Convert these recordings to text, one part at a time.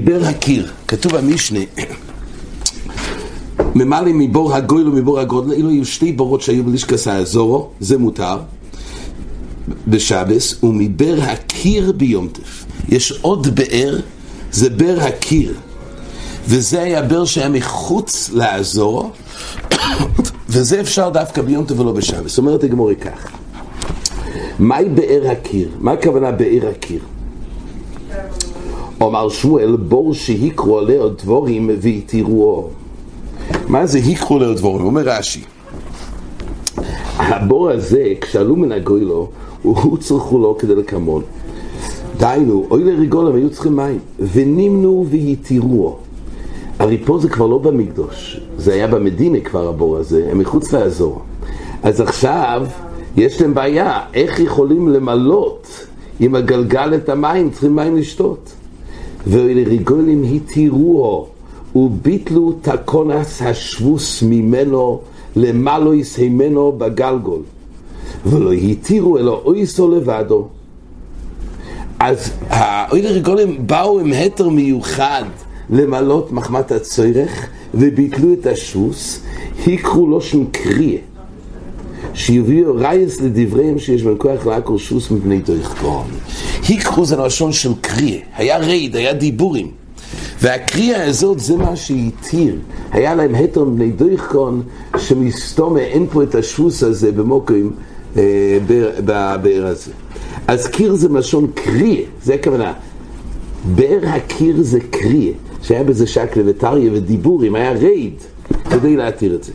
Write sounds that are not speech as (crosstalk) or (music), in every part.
בר הקיר, כתוב במשנה ממלא מבור הגויל ומבור הגודל, אילו היו שתי בורות שהיו בלישקס האזורו, זה מותר, בשבס, ומבר הקיר ביומטף. יש עוד באר, זה בר הקיר. וזה היה בר שהיה מחוץ לאזורו, (coughs) וזה אפשר דווקא ביומטף ולא בשבס. אומרת הגמורי כך, מהי באר הקיר? מה הכוונה באר הקיר? אומר שמואל, בור שהיקרו עליה דבורים והתירוהו. מה זה היקרו עליה דבורים? אומר רש"י. הבור הזה, כשעלו מן הגוילו, הוא צריכו לו כדי לקמון. דהיינו, אוי לרגולם היו צריכים מים, ונמנו והתירוהו. הרי פה זה כבר לא במקדוש, זה היה במדינה כבר הבור הזה, הם מחוץ לאזור. אז עכשיו יש להם בעיה, איך יכולים למלות עם הגלגל את המים, צריכים מים לשתות. ולרגולים התירוהו וביטלו תקונס השבוס ממנו למלויס הימנו בגלגול. ולא התירו אלא אויסו לבדו. אז האוי לרגולים באו עם התר מיוחד למלות מחמת הצורך וביטלו את השבוס היקרו שם קריה שיביאו רייס לדבריהם שיש בהם כוח לעקור שוס מפני דויכקון. היקחו זה לשון של קריה, היה רייד, היה דיבורים. והקריאה הזאת זה מה שהתיר. היה להם התר מפני דויכקון שמסתומה אין פה את השוס הזה במוקרים אה, בבאר הזה. אז קיר זה מלשון קריה, זה הכוונה. באר הקיר זה קריה, שהיה בזה שקלה וטריה ודיבורים, היה רייד כדי להתיר את זה.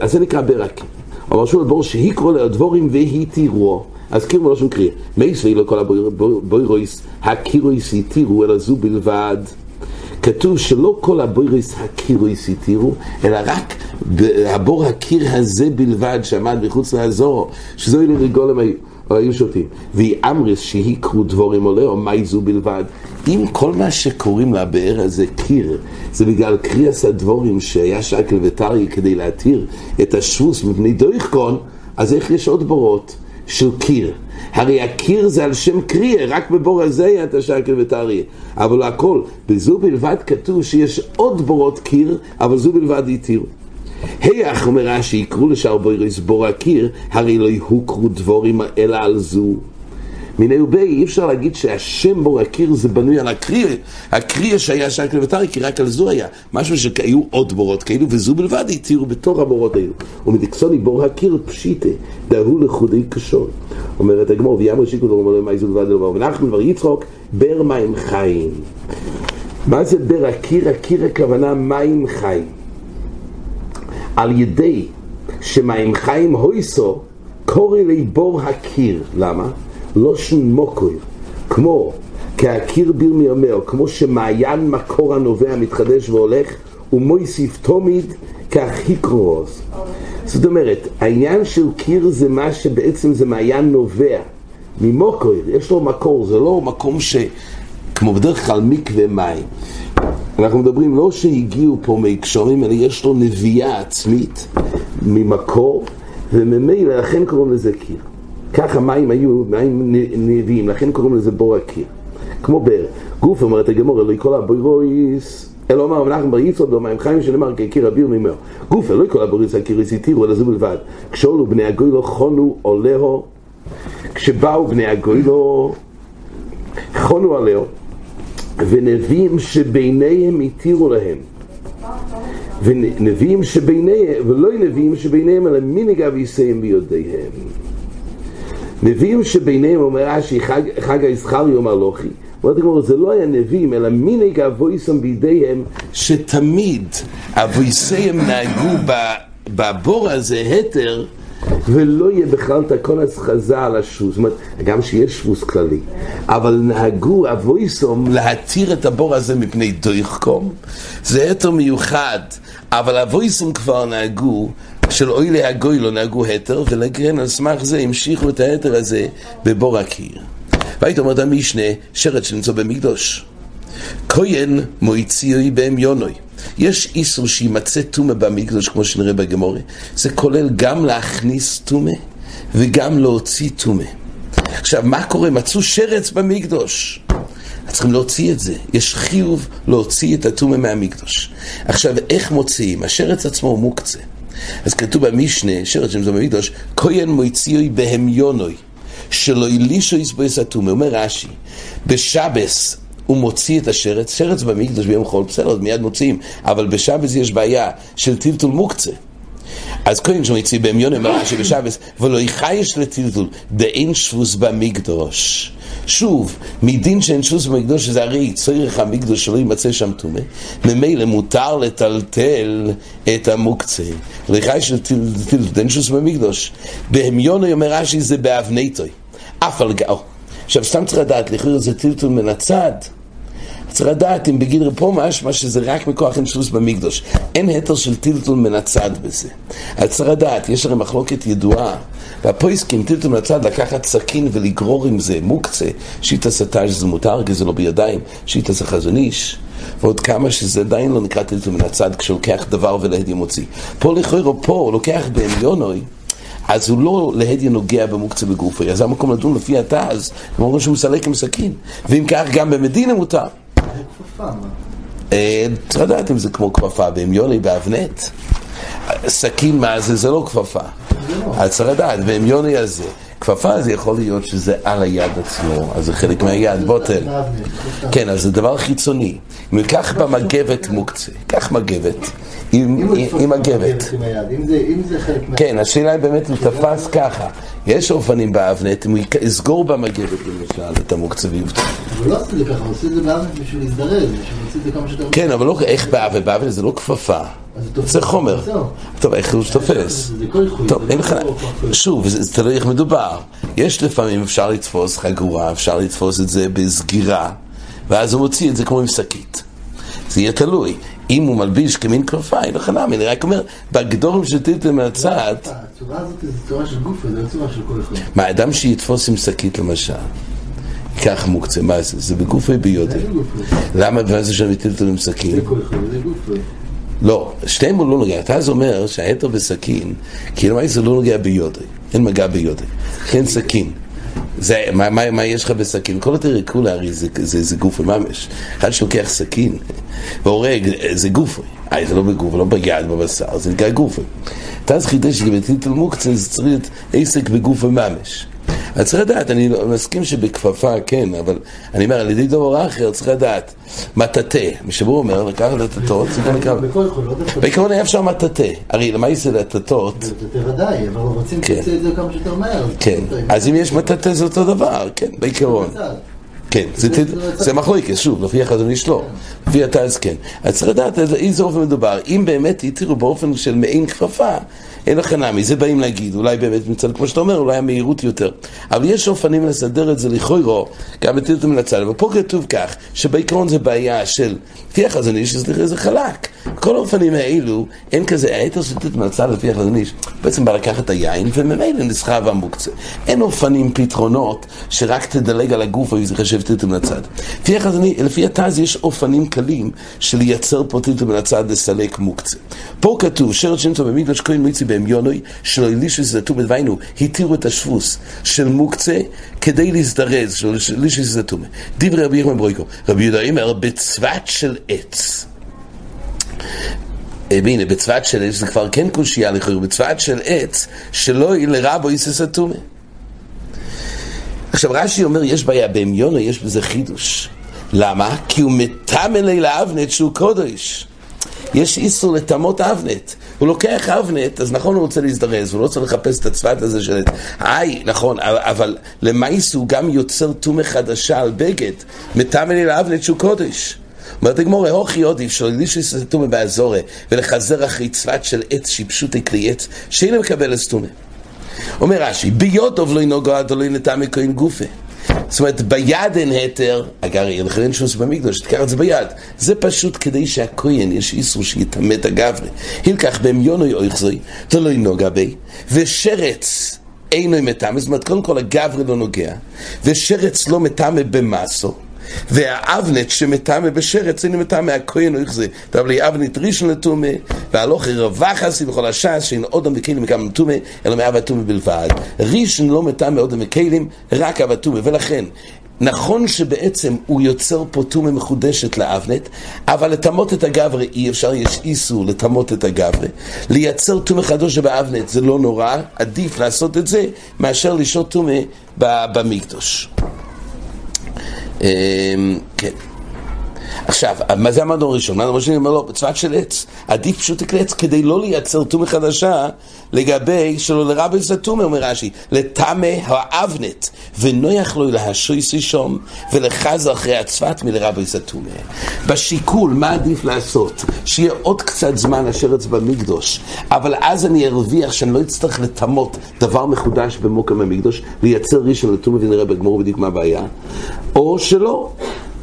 אז זה נקרא באר הקיר. אבל שוב בור שהיקרו לדבורים והתירו אז קירו לא שום קריאה מייסוי לכל הבוירויס הקירויס התירו אלא זו בלבד כתוב שלא כל הבוירויס הקירויס התירו אלא רק הבור הקיר הזה בלבד שעמד מחוץ לאזור שזוהי לרגול הם היו שותים. והיא אמריס שהיקרו דבורים עולה, או מאי זו בלבד. אם כל מה שקוראים לבאר הזה קיר, זה בגלל קריאס הדבורים שהיה שקל וטרי כדי להתיר את השבוס מפני דויכקון, אז איך יש עוד בורות של קיר? הרי הקיר זה על שם קריה, רק בבור הזה היה את השקל וטרי. אבל הכל, בזו בלבד כתוב שיש עוד בורות קיר, אבל זו בלבד התירו. היח אומר רש"י, יקראו לשאר בוירס בור הקיר, הרי לא יהוקרו דבורים אלא על זו. מיני ובי, אי אפשר להגיד שהשם בור הקיר זה בנוי על הקריא, הקריא שהיה שקל וטרי, כי רק על זו היה. משהו שהיו עוד בורות כאלו, וזו בלבד התירו בתור הבורות האלו. ומדקסוני בור הקיר פשיטה, דהו לחודי קשור. אומרת הגמור, ויאמר שיקו דרום עליהם מה זו בלבד אלו, ונחמן כבר יצחוק, בר מים חיים. מה זה בר הקיר? הקיר הכוונה מים חיים. על ידי שמים חיים הויסו קורא לי בור הקיר. למה? לא שום מוקר. כמו כהקיר בירמי אומר, כמו שמעיין מקור הנובע מתחדש והולך, ומויסיף תומיד כהחיקרוס. זאת אומרת, העניין של קיר זה מה שבעצם זה מעיין נובע ממוקר, יש לו מקור, זה לא מקום ש... כמו בדרך כלל מקווה מים. אנחנו מדברים לא שהגיעו פה מהקשרים, אלא יש לו נביאה עצמית ממקור, וממילא לכן קוראים לזה קיר. ככה מים היו, מים נביאים, לכן קוראים לזה בור הקיר. כמו באר. גוף אומרת הגמור, אלוהי כל הבוירויס, אלא אומר מנחם בר יצחק במים חיים שנאמר כקיר אביר ממר. גוף אלוהי כל הבוירויס הקיריס התירו אלא זה בלבד. כשאולו בני הגוי לא חונו עולהו, כשבאו בני הגוי לא חונו עליהו ונביאים שביניהם התירו להם ונביאים שביניהם, ולא נביאים שביניהם אלא מנהיג אביסיהם בידיהם נביאים שביניהם אומר רש"י חג, חג היזכר יום הלוכי. אומרת הגמרא זה לא היה נביאים אלא מנהיג אבויסם בידיהם שתמיד אבויסיהם נהגו בבור הזה התר ולא יהיה בכלל את הקונס חזה על השבוס, זאת אומרת, גם שיש שבוס כללי, אבל נהגו אבויסום להתיר את הבור הזה מפני דויכקום, זה היתר מיוחד, אבל אבויסום כבר נהגו של אוי להגוי לא נהגו היתר, ולגרן על סמך זה המשיכו את ההיתר הזה בבור הקיר. והיית אומרת המשנה, שרת שנמצא במקדוש. כהן מויציוי בהם יונוי. יש איסור שימצא טומא במקדוש, כמו שנראה בגמורי. זה כולל גם להכניס טומא וגם להוציא טומא. עכשיו, מה קורה? מצאו שרץ במקדוש. צריכים להוציא את זה. יש חיוב להוציא את הטומא מהמקדוש. עכשיו, איך מוציאים? השרץ עצמו הוא מוקצה. אז כתוב במשנה, שרץ שם זה במקדוש, כהן מוציאוי בהמיונוי, שלא ילישו יסבויס הטומא. אומר רש"י, בשבס הוא מוציא את השרץ, שרץ במקדוש ביום חול, בסדר, אז מיד מוציאים, אבל בשבס יש בעיה של טלטול מוקצה. אז כהן שמוציא בהמיונוי, אומר רש"י בשבס, ולא יחייש לטלטול, דאין שבוס במקדוש. שוב, מדין שאין שוס במקדוש, שזה הרי צריך המקדוש שלא יימצא שם טומא, ממילא מותר לטלטל את המוקצה. לכי של טלטל שוס במקדוש. בהמיונו אומר רש"י זה באבנתוי. אף על גאו. עכשיו סתם צריך לדעת, לכאורה זה טלטל מן הצד. צריך לדעת אם בגדר פה משמע שזה רק מכוח אין שוס במקדוש. אין התר של טלטול מן הצד בזה. אז צריך לדעת, יש הרי מחלוקת ידועה והפויסקים טלטול מן הצד לקחת סכין ולגרור עם זה מוקצה, שיטה סטאז' שזה מותר כי זה לא בידיים, שיטה זה חזון איש. ועוד כמה שזה עדיין לא נקרא טלטול מן הצד כשלוקח דבר ולהדי מוציא. פה לכאורה פה הוא לוקח בעליונוי אז הוא לא להדיה נוגע במוקצה בגופי, אז זה המקום לדון לפי התז, הם אומרים שהוא מסלק עם סכין, ואם כך גם במדינה מותר. אה, צריך לדעת אם זה כמו כפפה, ואם יוני באבנט, סכין מה זה, זה לא כפפה. אז צריך לדעת, ואם יוני הזה, כפפה זה יכול להיות שזה על היד עצמו, אז זה חלק מהיד, בוטל. כן, אז זה דבר חיצוני. אם ניקח במגבת מוקצה, קח מגבת. עם הגבת. כן, השאלה היא באמת אם תפס ככה. יש אופנים באבנט, אם הוא יסגור במגבת למשל את המוקצבים. אבל לא עושה את זה ככה, הוא עושה את זה באבנט בשביל להזדרז, בשביל להוציא את זה כמה שיותר... כן, אבל לא איך באבנט, באבנט זה לא כפפה. זה חומר. טוב, איך הוא תופס? טוב, אין לך... שוב, זה תלוי איך מדובר. יש לפעמים, אפשר לתפוס חגורה, אפשר לתפוס את זה בסגירה, ואז הוא מוציא את זה כמו עם שקית. זה יהיה תלוי. אם הוא מלביש כמין כנפיים, וכן הלאה, אני רק אומר, בגדורים שתיתם מהצד... הצורה הזאת זה צורה של גוף, זה לא צורה של כל אחד. מה, אדם שיתפוס עם שקית למשל, ייקח מוקצה, מה זה? זה בגופי ביודי. למה, מה זה שאני מטיל אותו עם סכין? זה כל אחד, זה גופי. לא, שתיהם הוא לא נוגע. אתה אז אומר שההתר בסכין, כאילו מה זה לא נוגע ביודי, אין מגע ביודי, כן סכין. זה, מה, מה, מה יש לך בסכין? כל יותר כולה הרי זה, זה, זה גוף ממש. אחד שלוקח סכין והורג, זה גוף. אה, זה לא בגוף, לא ביד, בבשר, זה נקרא גוף. תז חידש שבטיטל מוקצה זה צריך להיות עסק בגוף ממש. אז צריך לדעת, אני מסכים שבכפפה כן, אבל אני אומר, על ידי דבר אחר צריך לדעת, מטאטא, משבור אומר, לקחת את זה גם נקרא... בעיקרון היה אפשר מטאטא, הרי למה יש זה לטטות? מטאטא ודאי, אבל רוצים שתצא את זה כמה שיותר מהר. כן, אז אם יש מטאטא זה אותו דבר, כן, בעיקרון. כן, זה מחלוקת, שוב, לפי החזון איש לא, לפי התז כן. אז צריך לדעת איזה אופן מדובר. אם באמת התירו באופן של מעין כפפה, אין לך נמי, זה באים להגיד, אולי באמת מצד, כמו שאתה אומר, אולי המהירות יותר. אבל יש אופנים לסדר את זה לכוירו, גם בטילטו מן הצד. ופה כתוב כך, שבעיקרון זה בעיה של, החזון איש, זה חלק. כל האופנים האלו, אין כזה, של טילטו מן הצד לפי החזון איש, בעצם בא לקחת היין, וממילא נסחב המוקצה. אין אופנים, פתרונות, שרק תדלג על הגוף, או זה חשב טילטו מן הצד. לפי החזון לפי התז יש אופנים קלים של לייצר פה טילטו מן הצד לסלק מוקצה. פה כתוב, שרת שם טוב במקדש כהן מיצי בהם יונוי, שלא אלישו זתו בדביינו, התירו את השפוס של מוקצה כדי להזדרז, של אלישו זתו. דברי רבי ירמן ברויקו, רבי יהודה אומר, בצוות של עץ. והנה, בצוות של עץ, זה כבר כן קושייה לכאורה, בצוות של עץ, שלא לרבו יסס אטומה. עכשיו רש"י אומר, יש בעיה, בהמיונו יש בזה חידוש. למה? כי הוא מטמא לילה אבנט שהוא קודש. יש איסור לטמות אבנט. הוא לוקח אבנט, אז נכון הוא רוצה להזדרז, הוא לא רוצה לחפש את הצוות הזה של... היי, נכון, אבל למעיס הוא גם יוצר טומאה חדשה על בגד, מטמא לילה אבנט שהוא קודש. אומרת הגמור, הוכי עודיף שלא ילישו יסתומה באזורי ולחזר אחרי צוות של עץ שיפשוטי כלי עץ שאינו מקבל אסתומה. אומר רש"י, ביודוב לא ינוגו עד לא ינתמי כהן גופה. זאת אומרת, ביד אין היתר, אגב, לכן אין שוס במקדוש, תקח את זה ביד. זה פשוט כדי שהכהן, יש איסור שיטמא את הגברי. הילקח בהם יונוי אויכזוי, תלוי נוגע בי, ושרץ אינו מטמא, זאת אומרת, קודם כל הגברי לא נוגע, ושרץ לא מטמא במסו. והאבנט שמטמא בשרץ, אינו מטמא הכהן או יחזה. דבלי אבנט ראשון לטומא, והלוך רווח עשי בכל הש"ס, שאין אודם וכלים גם לטומא, אלא מאב הטומא בלבד. ראשון לא מטמא אודם וכלים, רק אב הטומא. ולכן, נכון שבעצם הוא יוצר פה טומא מחודשת לאבנט, אבל לטמות את הגברי אי אפשר, יש איסור לטמות את הגברי. לייצר טומא חדוש באבנט זה לא נורא, עדיף לעשות את זה מאשר לשהות טומא במקדוש. אמ, כן. עכשיו, מה זה המדור הראשון? המדור הראשון אומר לו, בצוות של עץ, עדיף פשוט לקרוא עץ כדי לא לייצר טומא חדשה לגבי שלא לרבי זה טומא, אומר רש"י, לטמא האבנט, ונויח לו להשויס ראשון, ולחזר אחרי הצוות מלרבי זה טומא. בשיקול, מה עדיף לעשות? שיהיה עוד קצת זמן אשר אצבע מקדוש, אבל אז אני ארוויח שאני לא אצטרך לטמות דבר מחודש במוקם המקדוש, לייצר ראשון לטומא ונראה בגמור בדיוק מה הבעיה, או שלא.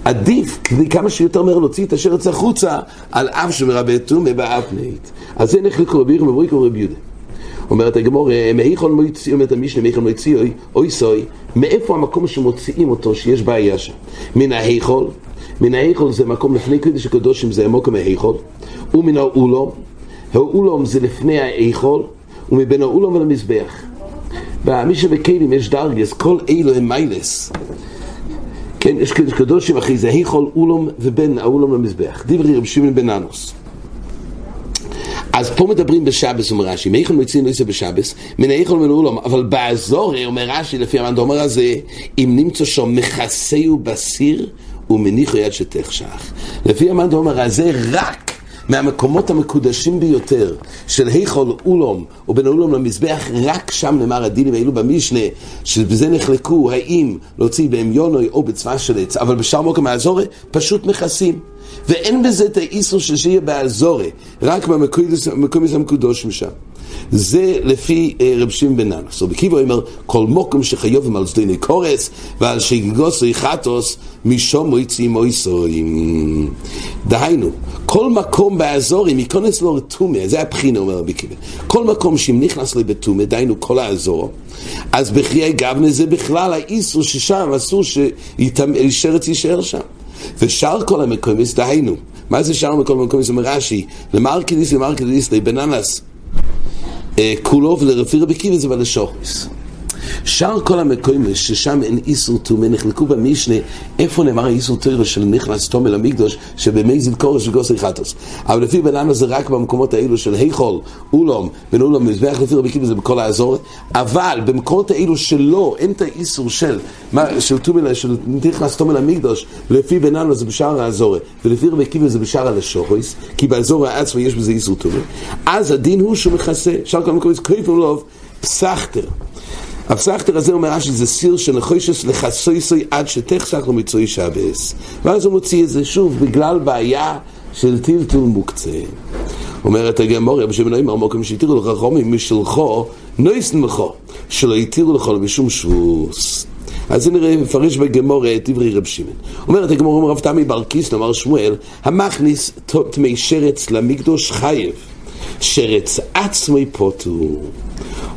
עדיף כמה שיותר מהר להוציא את השרץ החוצה על אף שמרבה טומא באפנית. אז זה נחלקו רבי ירם ובוי רבי יהודה. אומרת הגמור, מהיכול מויציא, אומרת המשנה, מהיכול מויציא אוי סוי, מאיפה המקום שמוציאים אותו שיש בעיה שם? מן ההיכול, מן ההיכול זה מקום לפני קודש הקדושים, זה המוקם ההיכול, ומן האולום, האולום זה לפני ההיכול, ומבין האולום ולמזבח. במי שבקיילים יש דרגס, כל אלו הם מיילס. כן, יש קדוש קדושים אחי זה היכול אולום ובין האולום למזבח. דברי רב שמעון בן אנוס. אז פה מדברים בשבס, אומר רש"י, מאיכול מציין לא יצא בשבס, מן האיכול מן אולום, אבל באזור, אומר רש"י, לפי המנדומר הזה, אם נמצא שם מכסהו בסיר ומניחו יד שתחשך. לפי המנדומר הזה, רק מהמקומות המקודשים ביותר של היכול אולום ובין אולום למזבח, רק שם נאמר הדינים האלו במשנה, שבזה נחלקו האם להוציא בהמיונוי או בצבא של עץ, אבל בשאר מוקם מהאזורי פשוט מכסים. ואין בזה את האיסור שיהיה באזורי, רק במקומות המקודשים שם. זה לפי אה, רב שמעון בן ננוס. רבי עקיבא אומר, כל מוקם שחיובים על שדני קורס ועל שיגוסוי חטוס משום מויצים מויסויים. דהיינו, כל מקום באזורים ייכנס לו רתומה, זה הבחינה אומר רבי עקיבא. כל מקום שאם נכנס לו בתומה, דהיינו כל האזור, אז בחיי גבנה זה בכלל האיסור ששם אסור ששרץ יישאר שם. ושאר כל המקומות, דהיינו, מה זה שאר כל המקומות? אומר רש"י, למרקדיס למרקדיס לבננס כולו ולרפי רבי קיבי זה בלשוחס. שאר כל המקומות ששם אין איסור טומא נחלקו במשנה איפה נאמר האיסור תוירה של נכנס תומא למקדוש שבמזיד קורש וגוסי חטוס אבל לפי בננה זה רק במקומות האלו של היכול, אולום, בין אולום מזבח לפי רבי קיבי זה בכל האזור אבל במקומות האלו שלא, אין את האיסור של של טומא, של נכנס תומא למקדוש לפי בננה זה בשאר האזור ולפי רבי קיבי זה בשאר הלשוחס כי באזור העצמי יש בזה איסור טומא. אז הדין הוא שהוא מכסה שאר כל המקומות כיפו לוב פסחתר הפסחתר הזה אומר שזה סיר שנחושס לחסויסוי עד שתחשך לו מצוי שבס. ואז הוא מוציא את זה שוב בגלל בעיה של טלטול מוקצה. אומרת הגמור, רבי שמעון אומר, מוקם שהתירו לך חומי משלחו, נויסן מחו, שלא התירו לך בשום שבוס. אז זה נראה, מפרש בגמור את דברי רב שמעון. אומרת הגמור, אומר רב תמי בר קיסן, אמר שמואל, המכניס תמי שרץ למקדוש חייב, שרץ עצמי פוטו.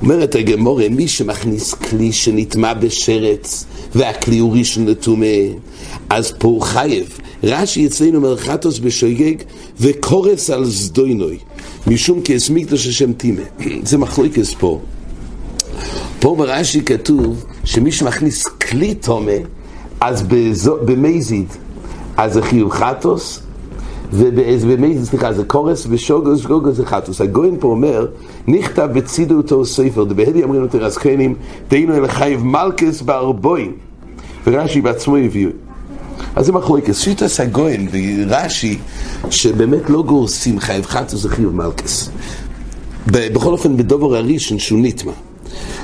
אומרת הגמורה, מי שמכניס כלי שנטמע בשרץ והכלי הוא ראשון לטומא, אז פה הוא חייב. רש"י אצלנו מרחטוס בשוגג וקורס על זדוינוי, משום כאס מקדוש השם טימא. (clears throat) זה מחלוקס פה. פה ברש"י כתוב שמי שמכניס כלי טומא, אז במזיד, אז זה חיוב חטוס, ובמייז, סליחה, זה קורס ושוגו ושוגו זה חטוס. הגוין פה אומר, נכתב בצידו אותו ספר, דבהדי אמרים יותר הזקנים, דהינו אל חייב מלכס בארבוין, ורש"י בעצמו הביאו. אז זה מחלוקס, שיטס הגוין ורש"י, שבאמת לא גורסים חייב חטוס וחיוב מלכס. בכל אופן, בדובר הראשון שהוא נטמע.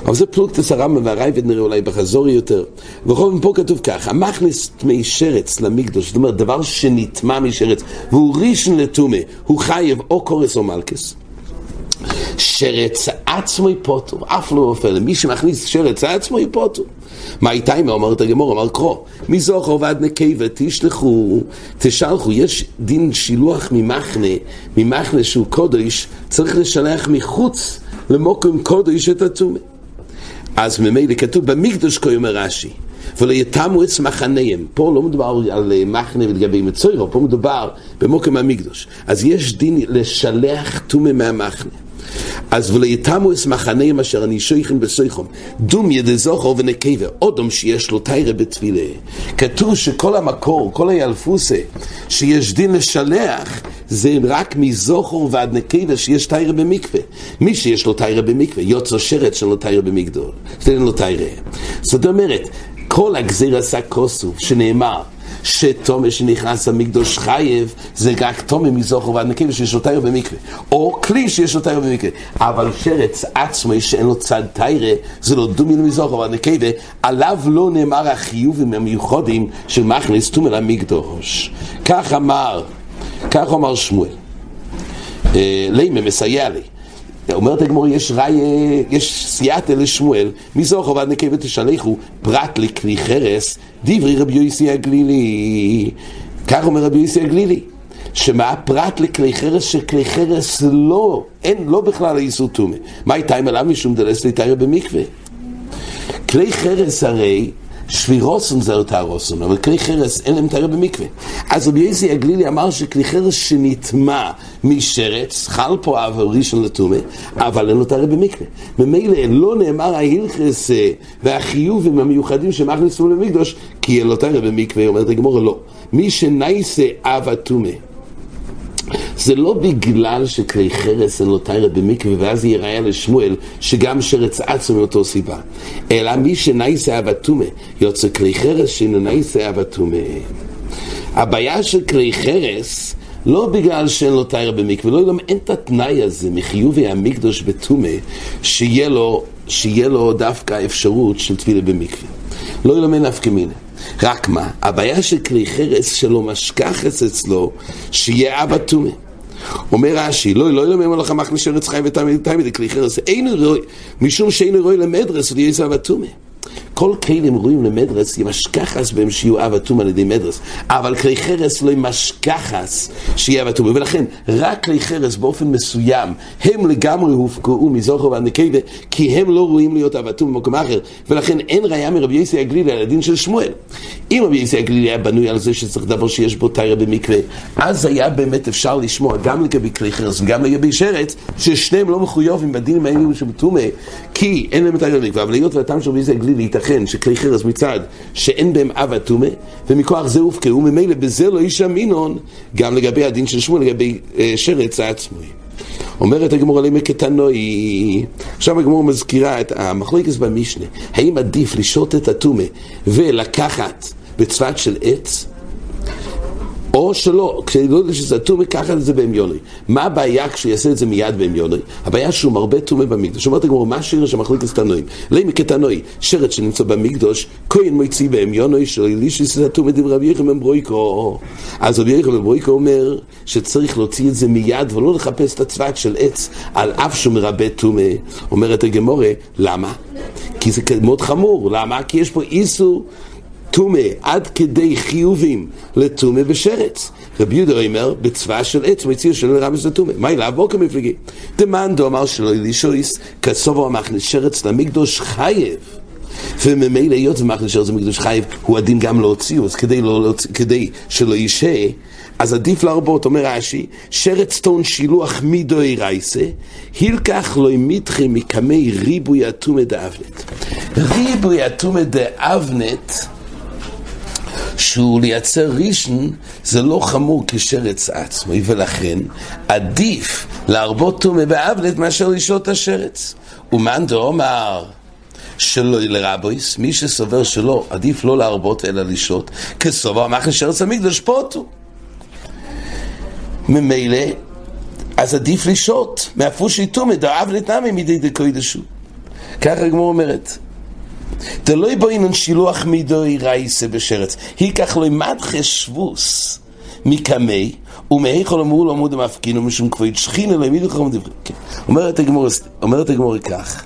אבל זה פלוגתס הרמב"ם והרייבד נראה אולי בחזורי יותר. זאת פה כתוב כך, המכניס טמאי שרץ למקדוש, זאת אומרת דבר שנטמע משרץ, והוא ראשון לטומא, הוא חייב או קורס או מלכס. שרץ עצמו יפוטו, אף לא אופל, מי שמכניס שרץ עצמו יפוטו. מה איתה אם אומרת הגמור, אמר קרו, מי זוכר ועד נקבה, תשלחו, תשלחו, יש דין שילוח ממחנה, ממחנה שהוא קודש, צריך לשלח מחוץ למוקם קודש את הטומא. אז ממילא כתוב במקדוש כה אומר רש"י, ולא יתמו את מחניהם. פה לא מדובר על אה, מחנה ולגבי מצוירו, פה מדובר במוקם המקדוש. אז יש דין לשלח טומא מהמחנה. אז וליתמו אס מחניהם אשר אני שויכן בסויכום דום ידי זוכר ונקבה אודום שיש לו תיירה בתפילה כתוב שכל המקור, כל הילפוסה שיש דין לשלח זה רק מזוכר ועד נקבה שיש תיירה במקווה. מי שיש לו תיירה במקווה יוצא שרת שלו תיירה במקדור תן לו תיירה זאת אומרת כל הגזיר עשה כוסוף שנאמר שתומר שנכנס למקדוש חייב זה רק תומר מזוכר ועד נקבה שיש לו תיירה במקווה. או כלי שיש לו תיירה במקווה. אבל שרץ עצמו שאין לו צד תיירה זה לא דומי למזוכר ועד נקבה עליו לא נאמר החיובים המיוחדים של מכניס תומר למקדוש. כך אמר כך אמר שמואל לימה מסייע לי אומרת הגמור, יש ראי, יש סייעתא לשמואל, מזוכר ועד נקבה תשלחו, פרט לכלי חרס, דברי רבי יוסי הגלילי. כך אומר רבי יוסי הגלילי, שמה פרט לכלי חרס, שכלי חרס לא, אין, לא בכלל האיסור טומא. מה הייתה עם עליו משום דלס ליתרא במקווה? כלי חרס הרי שבירוסון זה אותה רוסון, אבל כלי חרס אין להם תארה במקווה. אז רבי יזי הגלילי אמר שכלי חרס שנטמע משרץ, חל פה אב ראשון לטומא, אבל אין לו תארה במקווה. ממילא לא נאמר ההלכס והחיובים המיוחדים שמכניסו למקדוש, כי אין לו תארה במקווה, אומרת הגמור לא. מי שנייסה אב הטומא זה לא בגלל שכלי חרס אין לו תיירה במקווה ואז ייראה לשמואל שגם שרץ עצמו מאותו סיבה אלא מי שנייסה אבטומה יוצא כלי חרס שאינו נייסה אבטומה הבעיה של כלי חרס לא בגלל שאין לו תיירה במקווה, לא גם אין את התנאי הזה מחיובי המקדוש בטומה שיהיה לו, שיהיה לו דווקא אפשרות של תפילה במקווה. לא ילמד נפקא מינה. רק מה, הבעיה של כלי חרס שלו משכחס אצלו שיהיה אבא טומא. אומר רש"י, לא, לא ילמד מלאכה מחנה ארץ חי ותמיד תמיד כלי חרס, אין רואי, משום שאין רואי למדרס ויהיה אבא טומא. כל כלים ראויים למדרס, ימשכחס בהם שיהיו אב אטום על ידי מדרס, אבל כלי חרס לא ימשכחס שיהיה אב אטום, ולכן רק כלי חרס באופן מסוים, הם לגמרי הופקעו מזוכר ועד נקבה, כי הם לא ראויים להיות אב אטום במקום אחר, ולכן אין ראייה מרבי יוסי הגלילי על הדין של שמואל. אם רבי יוסי הגלילי היה בנוי על זה שצריך דבר שיש בו תיירה במקווה, אז היה באמת אפשר לשמוע גם לגבי כלי חרס וגם לגבי שרץ, ששניהם לא מחויבים בדינים האלה שבטומא, כי אין להם תיירה במקווה, אבל היות והטעם של רבי יוסי הגלילי ייתכן שכלי חרס מצד שאין בהם אב אטומה, ומכוח זה הופקעו, ממילא בזה לא איש אמינון, גם לגבי הדין של שמואל, לגבי אה, שרץ העצמוי. אומרת הגמור עליהם כתנוי, עכשיו הגמור מזכירה את המחלוקת במשנה, האם עדיף לשהות את הטומה ולקחת בצוות של עץ, או שלא, כשלא יודע שזה טומא, ככה זה בהמיוני. מה הבעיה כשהוא יעשה את זה מיד בהמיוני? הבעיה שהוא מרבה טומא במקדוש. אומרת הגמור, מה השיר שמחליק את תנועים? לימי כתנוי, שרת שנמצא במקדוש, כהן מוציא בהמיוני, של אלישיס את הטומא דברי רבי יחם מברויקו. אז רבי יחם מברויקו אומר שצריך להוציא את זה מיד ולא לחפש את הצוות של עץ, על אף שהוא מרבה טומא. אומרת הגמורה, למה? כי זה מאוד חמור. למה? כי יש פה איסור טומא עד כדי חיובים לטומא בשרץ. רבי יהודה אומר, בצבא של עץ מציע שלא לרמז לטומא. מה אליו בוקר מפלגי? דמאן דאמר שלא אלישויס, כסובו המכניס שרץ למקדוש חייב. וממילא היות ומכניס שרץ למקדוש חייב, הוא הדין גם להוציאו, אז כדי, לא, כדי שלא יישה, אז עדיף להרבות, אומר רש"י, שרץ טון שילוח מידוי רייסה, הילקח לא ימיתכם מקמי ריבוי אטומא דאבנט. ריבוי אטומא דאבנט שהוא לייצר רישן זה לא חמור כשרץ עצמי, ולכן עדיף להרבות טומא באבלת מאשר את השרץ. ומאן דאמר שלא לרבויס, מי שסובר שלא, עדיף לא להרבות אלא לשתות, כסובר מאכל שרץ המקדוש פוטו. ממילא, אז עדיף לשתות, מאפושי טומא דאבלת נמי מדי דקוידשו. ככה הגמור אומרת. דלוי בו אינן שילוח מידוי רייסה בשרץ, היקח לו מדחה שבוס מקמי, ומאיכול אמרו לו עמוד המפגין ומשום כבוד שכין אלוהים מידו חרום דברי. אומרת הגמור, אומרת הגמור כך,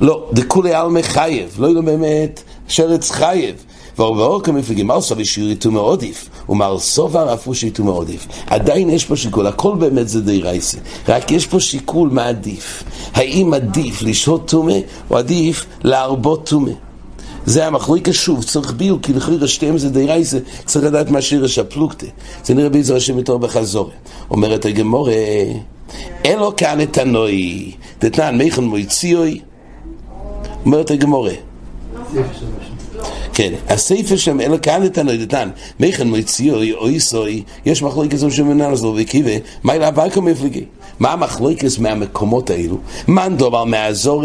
לא, דכולי עלמא חייב, לא ידעו באמת שרץ חייב. ואור כמפלגים מרסו ושיעור יתום עודיף, ומרסו וערפו שיתום עודיף. עדיין יש פה שיקול, הכל באמת זה די רייסה, רק יש פה שיקול מה עדיף. האם עדיף לשהות טומא, או עדיף להרבות טומא. זה המחלוקת שוב, צריך ביור, כי לכאורה שתיהם זה די רייסה, צריך לדעת מה שירש הפלוגתא. זה נראה בעזר השם יותר בחזור. אומרת הגמורה, אלו כאן את הנוי, דתנן מיכון מויציוי, אומרת הגמורה. כן, הספר שם אלא כאן את הנדתן, מיכן מויציוי אוי סוי, יש מחלוקת זו שמנהל זו וקיבה, מה אלה הברקו מפלגי? מה המחלוקת מהמקומות האלו? מאן דובר מהאזור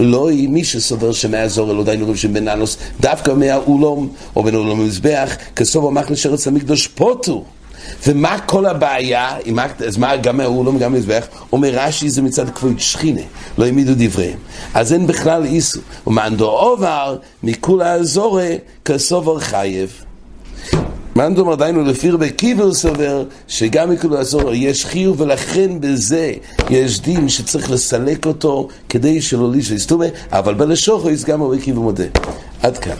לא מי שסובר שמהאזור לא דיינו רב שבננוס דווקא מהאולום או בין אולום המזבח כסוף המחנה שרץ המקדוש פוטו ומה כל הבעיה, אז מה גם מהאולום גם מזבח? אומר רש"י זה מצד כבוד שכינה, לא העמידו דבריהם. אז אין בכלל איסו. ומאן דו עובר מכול האזורי כסובר חייב. מאן דומר דיינו לפיר בקיבר סובר שגם מכול האזור יש חיוב ולכן בזה יש דין שצריך לסלק אותו כדי שלא ליש להסתומה אבל בלשוחו יש גם הרבה קיבר מודה. עד כאן.